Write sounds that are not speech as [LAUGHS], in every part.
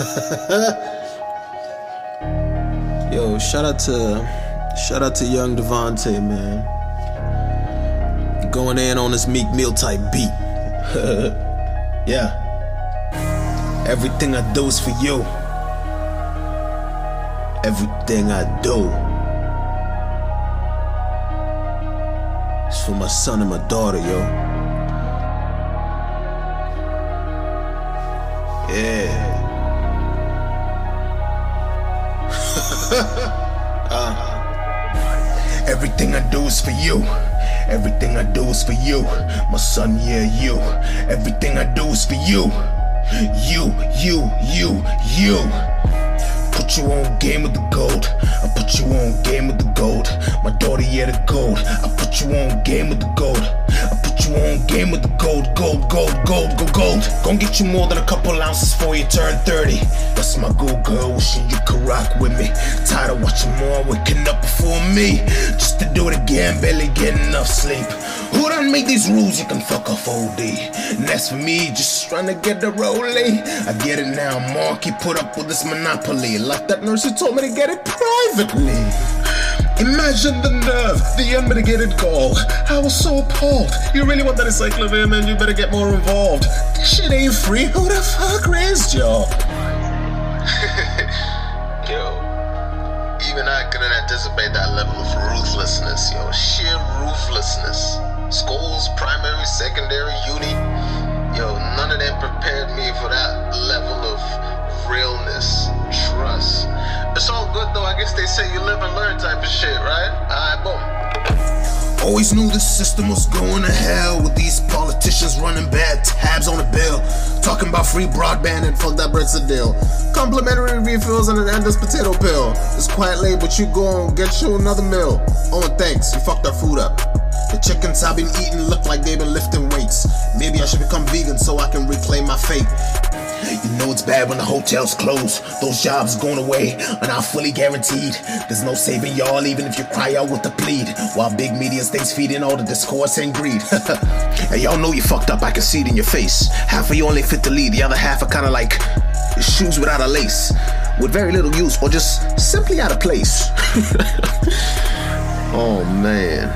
[LAUGHS] Yo, shout out to shout out to young Devante, man. Going in on this Meek Mill type beat. [LAUGHS] yeah. Everything I do is for you. Everything I do is for my son and my daughter, yo. Yeah. [LAUGHS] uh. Everything I do is for you. Everything I do is for you. My son, yeah, you. Everything I do is for you. You, you, you, you. Put you on game with the gold. I put you on game with the gold. My daughter, yeah, the gold. I put you on game with the gold. I on game with the gold, gold, gold, gold, gold, gold. Gonna get you more than a couple ounces before you turn 30. That's my good girl, wishing you could rock with me. Tired of watching more waking up before me. Just to do it again, barely getting enough sleep. Who done make these rules? You can fuck off OD. And that's for me, just trying to get the rolling. I get it now, Marky put up with this monopoly. Like that nurse who told me to get it privately. Imagine the nerve, the unmitigated gall. I was so appalled. You really want that encyclopedia, man? You better get more involved. This shit ain't free. Who the fuck raised y'all? [LAUGHS] Yo, even I couldn't anticipate that level of ruthlessness, yo. Sheer ruthlessness. Schools, primary, secondary, guess they say you live and learn type of shit, right? Alright, boom. Always knew the system was going to hell with these politicians running bad tabs on the bill. Talking about free broadband and fuck that a deal. Complimentary refills and an endless potato pill. It's quite late, but you go and get you another meal. Oh, and thanks, you fucked our food up. The chickens I've been eating look like they've been lifting weights. Maybe I should become vegan so I can reclaim my fate. It's bad when the hotels close. Those jobs going away are not fully guaranteed. There's no saving y'all, even if you cry out with the plead. While big media stays feeding all the discourse and greed. [LAUGHS] and y'all know you fucked up, I can see it in your face. Half of you only fit to lead, the other half are kinda like shoes without a lace. With very little use, or just simply out of place. [LAUGHS] oh man.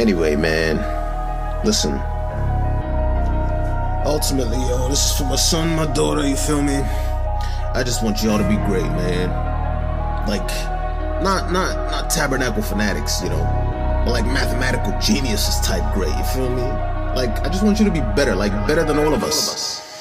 Anyway, man, listen. Ultimately, yo, this is for my son, my daughter, you feel me? I just want y'all to be great, man. Like, not not not tabernacle fanatics, you know, but like mathematical geniuses type great, you feel me? Like, I just want you to be better, like better than all of us.